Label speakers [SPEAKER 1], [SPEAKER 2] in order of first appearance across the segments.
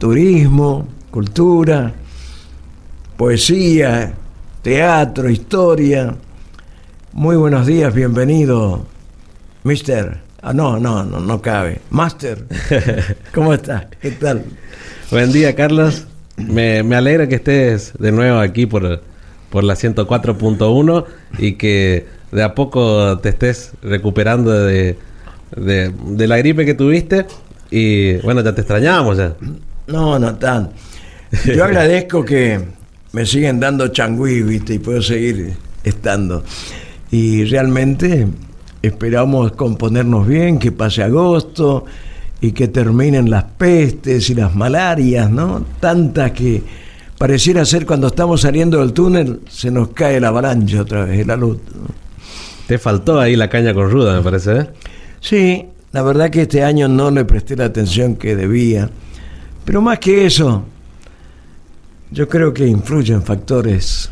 [SPEAKER 1] turismo, cultura, poesía, teatro, historia. Muy buenos días, bienvenido, mister. Ah, no, no, no, no cabe. Master, ¿cómo estás? ¿Qué tal?
[SPEAKER 2] Buen día, Carlos. Me, me alegra que estés de nuevo aquí por, por la 104.1 y que de a poco te estés recuperando de, de, de la gripe que tuviste. Y bueno, ya te extrañábamos ya.
[SPEAKER 1] No, no tan. Yo agradezco que me siguen dando changüí, ¿viste? Y puedo seguir estando. Y realmente esperamos componernos bien, que pase agosto y que terminen las pestes y las malarias, ¿no? Tantas que pareciera ser cuando estamos saliendo del túnel se nos cae la avalancha otra vez, la luz.
[SPEAKER 2] Te faltó ahí la caña con ruda, me parece, ¿eh?
[SPEAKER 1] Sí, la verdad que este año no le presté la atención que debía. Pero más que eso, yo creo que influyen factores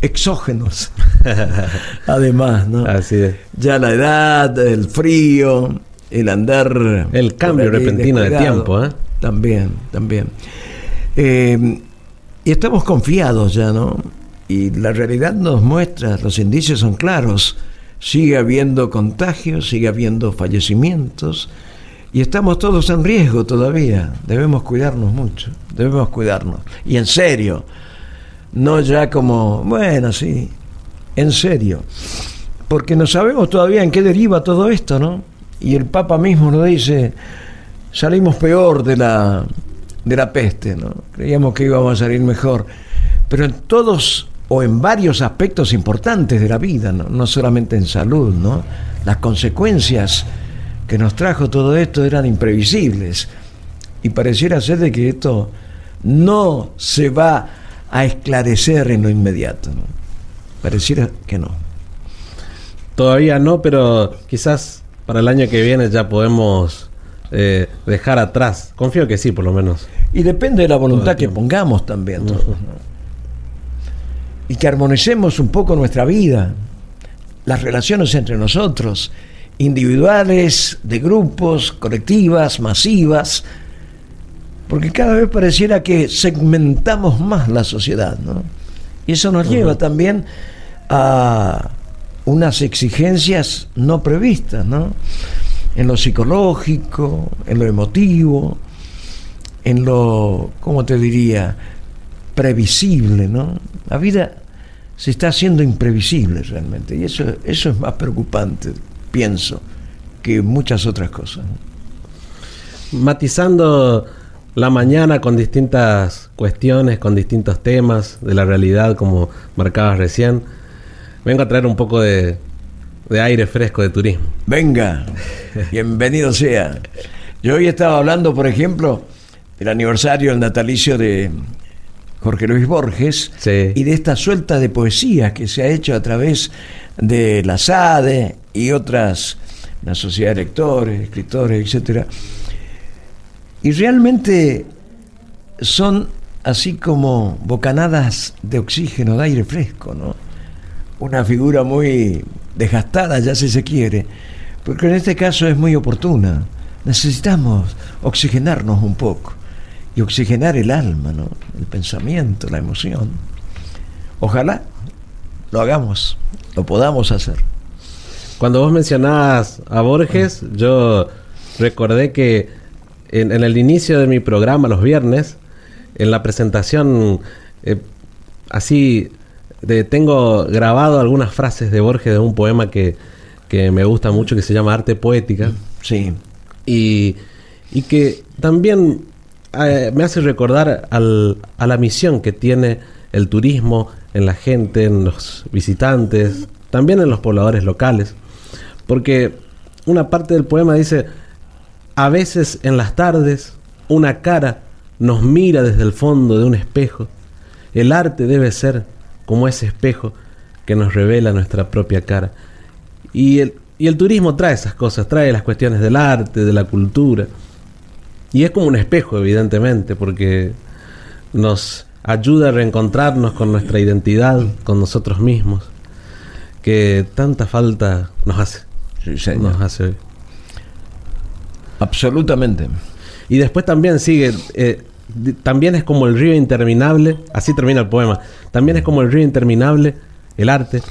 [SPEAKER 1] exógenos. Además, ¿no?
[SPEAKER 2] Así es.
[SPEAKER 1] Ya la edad, el frío, el andar.
[SPEAKER 2] El cambio repentino de tiempo, ¿eh?
[SPEAKER 1] También, también. Eh, y estamos confiados ya, ¿no? Y la realidad nos muestra, los indicios son claros. Sigue habiendo contagios, sigue habiendo fallecimientos. Y estamos todos en riesgo todavía. Debemos cuidarnos mucho. Debemos cuidarnos. Y en serio. No ya como, bueno, sí. En serio. Porque no sabemos todavía en qué deriva todo esto, ¿no? Y el Papa mismo nos dice, salimos peor de la, de la peste, ¿no? Creíamos que íbamos a salir mejor. Pero en todos o en varios aspectos importantes de la vida, no, no solamente en salud, ¿no? Las consecuencias que nos trajo todo esto eran imprevisibles. Y pareciera ser de que esto no se va a esclarecer en lo inmediato. ¿no? Pareciera que no.
[SPEAKER 2] Todavía no, pero quizás para el año que viene ya podemos eh, dejar atrás. Confío que sí, por lo menos.
[SPEAKER 1] Y depende de la voluntad que pongamos también. todos, ¿no? Y que armonicemos un poco nuestra vida, las relaciones entre nosotros, individuales, de grupos, colectivas, masivas, porque cada vez pareciera que segmentamos más la sociedad, ¿no? Y eso nos lleva también a unas exigencias no previstas, ¿no? En lo psicológico, en lo emotivo, en lo, ¿cómo te diría? Previsible, ¿no? La vida se está haciendo imprevisible realmente y eso, eso es más preocupante, pienso, que muchas otras cosas.
[SPEAKER 2] matizando la mañana con distintas cuestiones, con distintos temas de la realidad, como marcabas recién, vengo a traer un poco de, de aire fresco de turismo.
[SPEAKER 1] Venga, bienvenido sea. Yo hoy estaba hablando, por ejemplo, del aniversario del natalicio de Jorge Luis Borges
[SPEAKER 2] Sí.
[SPEAKER 1] y de esta suelta de poesía que se ha hecho a través de la SADE y otras, la Sociedad de Lectores, Escritores, etcétera. Y realmente son así como bocanadas de oxígeno, de aire fresco, ¿no? Una figura muy desgastada, ya si se quiere, porque en este caso es muy oportuna. Necesitamos oxigenarnos un poco y oxigenar el alma, ¿no? El pensamiento, la emoción. Ojalá lo hagamos, lo podamos hacer.
[SPEAKER 2] Cuando vos mencionabas a Borges, yo recordé que en, en el inicio de mi programa los viernes, en la presentación, eh, así, de- tengo grabado algunas frases de Borges de un poema que, que me gusta mucho, que se llama Arte Poética.
[SPEAKER 1] Sí,
[SPEAKER 2] y, y que también eh, me hace recordar al- a la misión que tiene el turismo en la gente, en los visitantes, también en los pobladores locales. Porque una parte del poema dice, a veces en las tardes una cara nos mira desde el fondo de un espejo. El arte debe ser como ese espejo que nos revela nuestra propia cara. Y el, turismo trae esas cosas, trae las cuestiones del arte, de la cultura. Y es como un espejo, evidentemente, porque nos ayuda a reencontrarnos con nuestra identidad, con nosotros mismos, que tanta falta nos hace.
[SPEAKER 1] Sí, señor.
[SPEAKER 2] Nos hace.
[SPEAKER 1] Absolutamente.
[SPEAKER 2] Y después también sigue, eh, también es como el río interminable, así termina el poema, también es como el río interminable, el arte,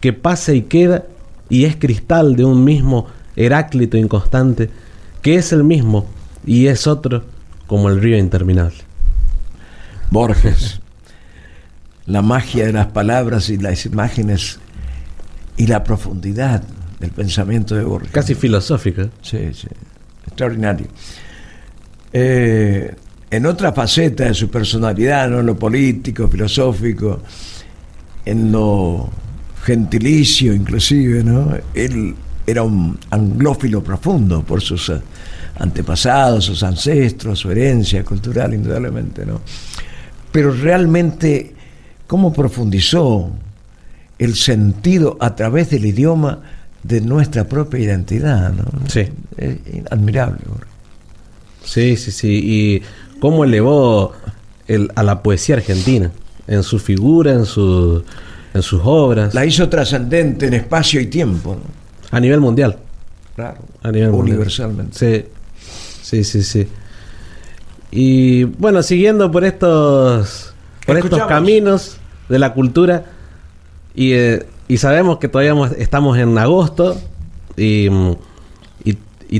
[SPEAKER 2] que pasa y queda y es cristal de un mismo Heráclito inconstante, que es el mismo y es otro como el río interminable.
[SPEAKER 1] Borges, la magia de las palabras y las imágenes y la profundidad del pensamiento de Borges.
[SPEAKER 2] Casi filosófica.
[SPEAKER 1] Sí, sí, extraordinario. Eh, en otra faceta de su personalidad, ¿no? en lo político, filosófico, en lo gentilicio inclusive, ¿no? Él era un anglófilo profundo por sus antepasados, sus ancestros, su herencia cultural, indudablemente, ¿no? Pero realmente, ¿cómo profundizó el sentido a través del idioma de nuestra propia identidad, ¿no?
[SPEAKER 2] Sí.
[SPEAKER 1] Es admirable.
[SPEAKER 2] Sí, sí, sí. Y cómo elevó el, a la poesía argentina, en su figura, en, su, en sus obras.
[SPEAKER 1] La hizo trascendente en espacio y tiempo. ¿no?
[SPEAKER 2] A nivel mundial.
[SPEAKER 1] Claro.
[SPEAKER 2] A nivel
[SPEAKER 1] universalmente.
[SPEAKER 2] Sí, sí, sí, sí. Y bueno, siguiendo por estos, por estos caminos de la cultura, y, eh, y sabemos que todavía estamos en agosto, y,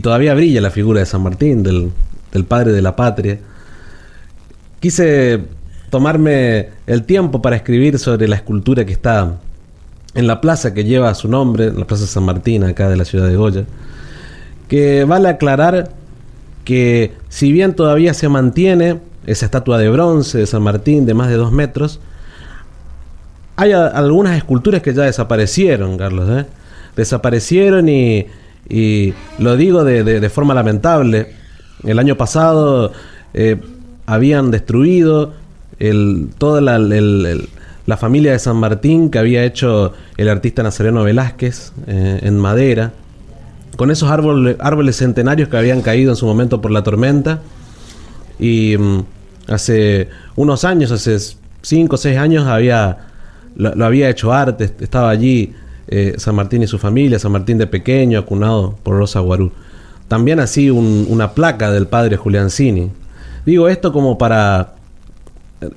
[SPEAKER 2] todavía brilla la figura de San Martín, del, del padre de la patria. Quise tomarme el tiempo para escribir sobre la escultura que está en la plaza que lleva su nombre, la Plaza San Martín, acá de la ciudad de Goya, que vale aclarar que si bien todavía se mantiene esa estatua de bronce de San Martín de más de dos metros, hay algunas esculturas que ya desaparecieron, Carlos. ¿eh? Desaparecieron y, y, lo digo de, de, forma lamentable. El año pasado eh, habían destruido toda la, la familia de San Martín que había hecho el artista Nazareno Velázquez eh, en madera, con esos árboles, árboles centenarios que habían caído en su momento por la tormenta. Y mm, hace unos años, hace cinco o seis años, había, lo, había hecho arte, estaba allí eh, San Martín y su familia, San Martín de pequeño, acunado por Rosa Guarú. También así una placa del padre Julián Cini. Digo esto como para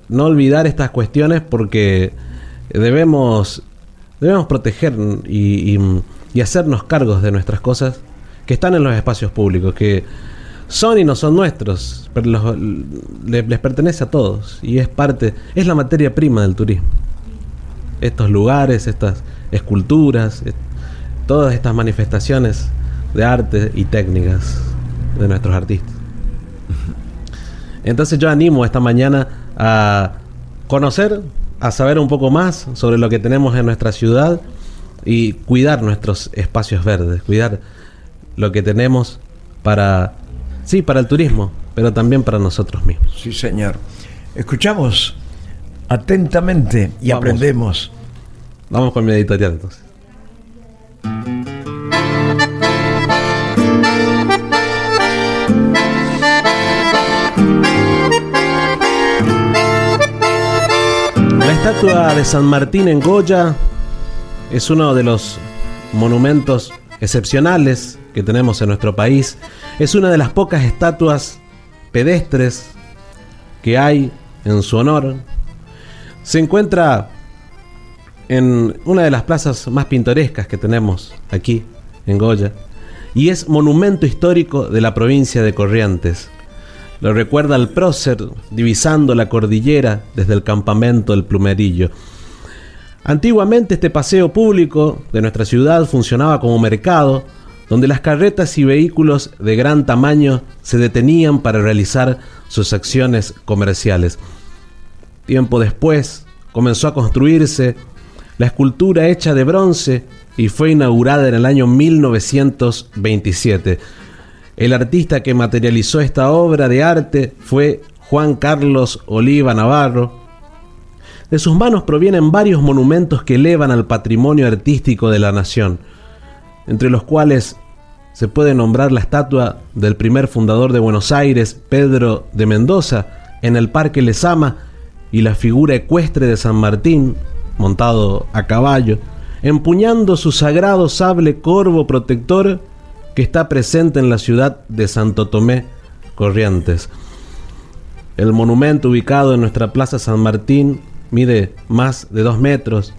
[SPEAKER 2] no olvidar estas cuestiones porque debemos, debemos proteger y, y, hacernos cargos de nuestras cosas que están en los espacios públicos, que son y no son nuestros, pero les, les pertenece a todos y es parte, es la materia prima del turismo. Estos lugares, estas esculturas, todas estas manifestaciones de arte y técnicas de nuestros artistas. Entonces yo animo esta mañana a conocer, a saber un poco más sobre lo que tenemos en nuestra ciudad y cuidar nuestros espacios verdes, cuidar lo que tenemos para, sí, para el turismo, pero también para nosotros mismos.
[SPEAKER 1] Sí, señor. Escuchamos atentamente y aprendemos.
[SPEAKER 2] Vamos con mi editorial entonces. La estatua de San Martín en Goya es uno de los monumentos excepcionales que tenemos en nuestro país. Es una de las pocas estatuas pedestres que hay en su honor. Se encuentra en una de las plazas más pintorescas que tenemos aquí en Goya y es monumento histórico de la provincia de Corrientes. Lo recuerda el prócer divisando la cordillera desde el campamento del Plumerillo. Antiguamente este paseo público de nuestra ciudad funcionaba como mercado, donde las carretas y vehículos de gran tamaño se detenían para realizar sus acciones comerciales. Tiempo después comenzó a construirse la escultura hecha de bronce y fue inaugurada en el año 1927. El artista que materializó esta obra de arte fue Juan Carlos Oliva Navarro. De sus manos provienen varios monumentos que elevan al patrimonio artístico de la nación, entre los cuales se puede nombrar la estatua del primer fundador de Buenos Aires, Pedro de Mendoza, en el Parque Lesama, y la figura ecuestre de San Martín, montado a caballo, empuñando su sagrado sable corvo protector que está presente en la ciudad de Santo Tomé, Corrientes. El monumento ubicado en nuestra Plaza San Martín mide más de dos metros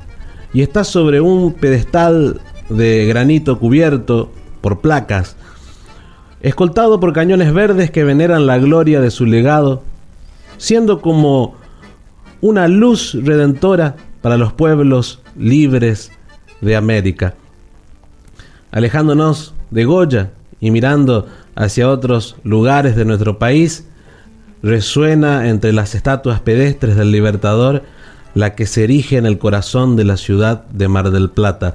[SPEAKER 2] y está sobre un pedestal de granito cubierto por placas, escoltado por cañones verdes que veneran la gloria de su legado, siendo como una luz redentora para los pueblos libres de América. Alejándonos de Goya y mirando hacia otros lugares de nuestro país, resuena entre las estatuas pedestres del Libertador la que se erige en el corazón de la ciudad de Mar del Plata.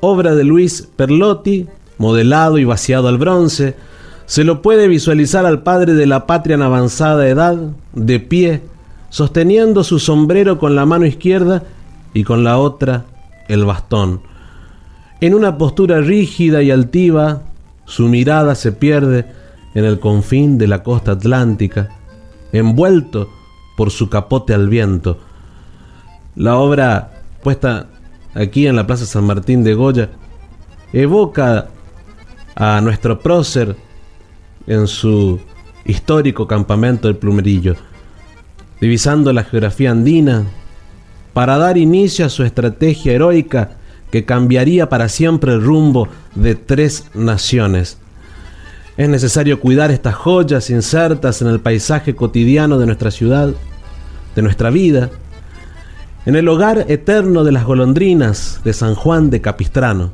[SPEAKER 2] Obra de Luis Perlotti, modelado y vaciado al bronce, se lo puede visualizar al padre de la patria en avanzada edad, de pie, sosteniendo su sombrero con la mano izquierda y con la otra el bastón. En una postura rígida y altiva, su mirada se pierde en el confín de la costa atlántica, envuelto por su capote al viento. La obra puesta aquí en la Plaza San Martín de Goya evoca a nuestro prócer en su histórico campamento del Plumerillo, divisando la geografía andina para dar inicio a su estrategia heroica que cambiaría para siempre el rumbo de tres naciones. Es necesario cuidar estas joyas insertas en el paisaje cotidiano de nuestra ciudad, de nuestra vida, en el hogar eterno de las golondrinas de San Juan de Capistrano.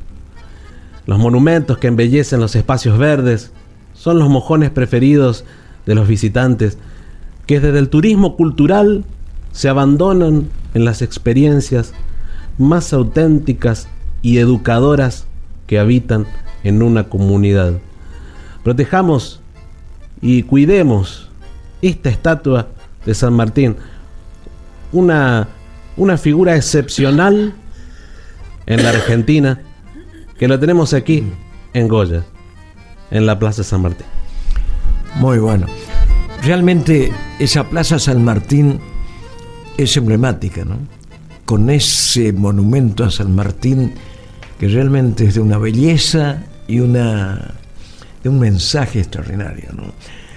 [SPEAKER 2] Los monumentos que embellecen los espacios verdes son los mojones preferidos de los visitantes que desde el turismo cultural se abandonan en las experiencias más auténticas y educadoras que habitan en una comunidad. Protejamos y cuidemos esta estatua de San Martín, una, una figura excepcional en la Argentina, que lo tenemos aquí en Goya, en la Plaza San Martín.
[SPEAKER 1] Muy bueno. Realmente esa Plaza San Martín es emblemática, ¿no? Con ese monumento a San Martín que realmente es de una belleza y una de un mensaje extraordinario, ¿no?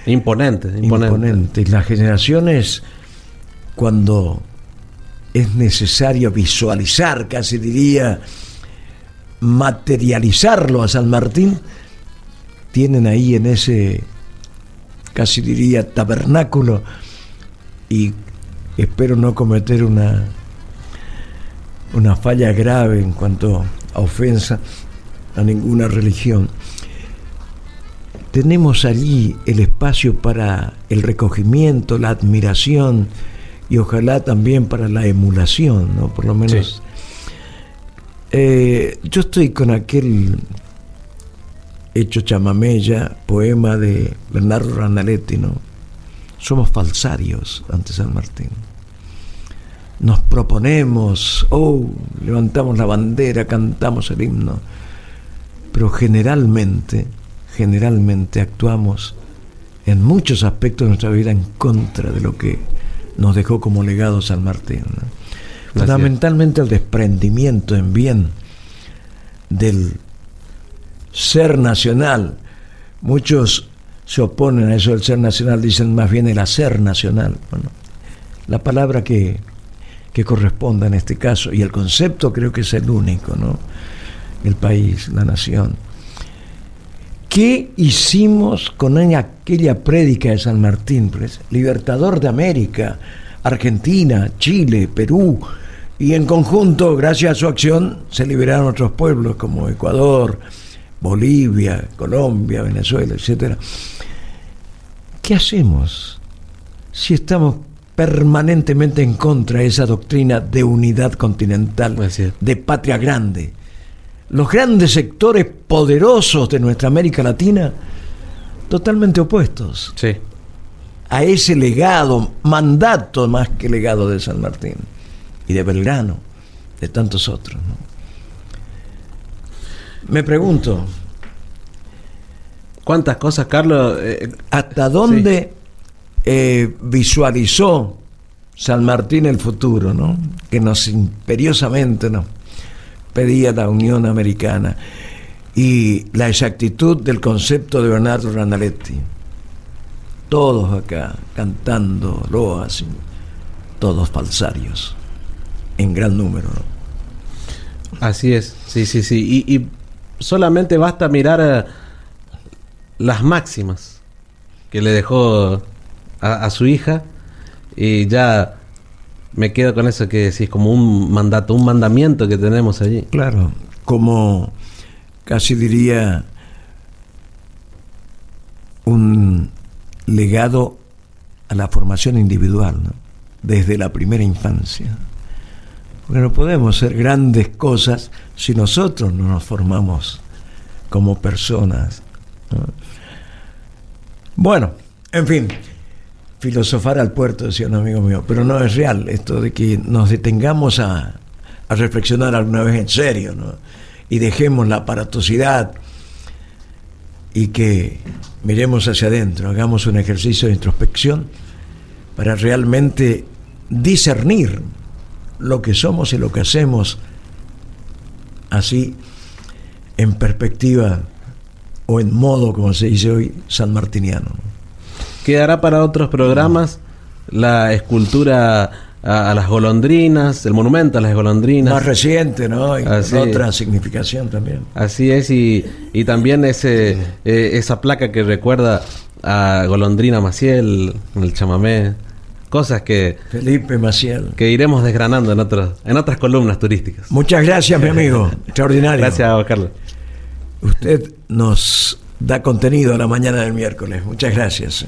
[SPEAKER 2] Imponente, imponente. imponente.
[SPEAKER 1] Y las generaciones, cuando es necesario visualizar, casi diría, materializarlo a San Martín, tienen ahí en ese, casi diría, tabernáculo, y espero no cometer una, una falla grave en cuanto a ofensa a ninguna religión. Tenemos allí el espacio para el recogimiento, la admiración y ojalá también para la emulación, ¿no? Por lo menos. Eh, yo estoy con aquel hecho chamamella, poema de Bernardo Ranaletti, ¿no? Somos falsarios ante San Martín. Nos proponemos, oh, levantamos la bandera, cantamos el himno, pero generalmente, generalmente actuamos en muchos aspectos de nuestra vida en contra de lo que nos dejó como legado San Martín. Fundamentalmente el desprendimiento en bien del ser nacional. Muchos se oponen a eso del ser nacional, dicen más bien el hacer nacional. Bueno, la palabra que, que corresponda en este caso, y el concepto creo que es el único, ¿no? El país, la nación. ¿Qué hicimos con aquella prédica de San Martín? Pues, libertador de América, Argentina, Chile, Perú, y en conjunto, gracias a su acción, se liberaron otros pueblos como Ecuador, Bolivia, Colombia, Venezuela, etc. ¿Qué hacemos si estamos permanentemente en contra de esa doctrina de unidad continental, de patria grande? Los grandes sectores poderosos de nuestra América Latina, totalmente opuestos a ese legado, mandato más que legado de San Martín y de Belgrano, de tantos otros. Me pregunto,
[SPEAKER 2] ¿cuántas cosas, Carlos?
[SPEAKER 1] Eh, ¿Hasta dónde eh, visualizó San Martín el futuro, ¿no? que nos imperiosamente nos pedía la Unión Americana? Y la exactitud del concepto de Bernardo Randaletti. todos acá cantando loas, todos falsarios, en gran número.
[SPEAKER 2] Así es, sí, sí, sí. Y, solamente basta mirar eh, las máximas que le dejó a, su hija y ya me quedo con eso que decís, como un mandato, un mandamiento que tenemos allí.
[SPEAKER 1] Claro, como casi diría un legado a la formación individual, desde la primera infancia. Porque no podemos ser grandes cosas si nosotros no nos formamos como personas. Bueno, en fin, filosofar al puerto, decía un amigo mío, pero no es real esto de que nos detengamos a, reflexionar alguna vez en serio. Y dejemos la aparatosidad y que miremos hacia adentro, hagamos un ejercicio de introspección para realmente discernir lo que somos y lo que hacemos así en perspectiva o en modo, como se dice hoy, sanmartiniano.
[SPEAKER 2] Quedará para otros programas la escultura a, las golondrinas, el monumento a las golondrinas.
[SPEAKER 1] Más reciente, ¿no? Y otra significación también.
[SPEAKER 2] Así es, y, y también ese, eh, esa placa que recuerda a Golondrina Maciel, en el chamamé. Cosas que...
[SPEAKER 1] Felipe Maciel.
[SPEAKER 2] Que iremos desgranando en, otras en otras columnas turísticas.
[SPEAKER 1] Muchas gracias, mi amigo. Extraordinario.
[SPEAKER 2] Gracias, Carlos.
[SPEAKER 1] Usted nos da contenido a la mañana del miércoles. Muchas gracias.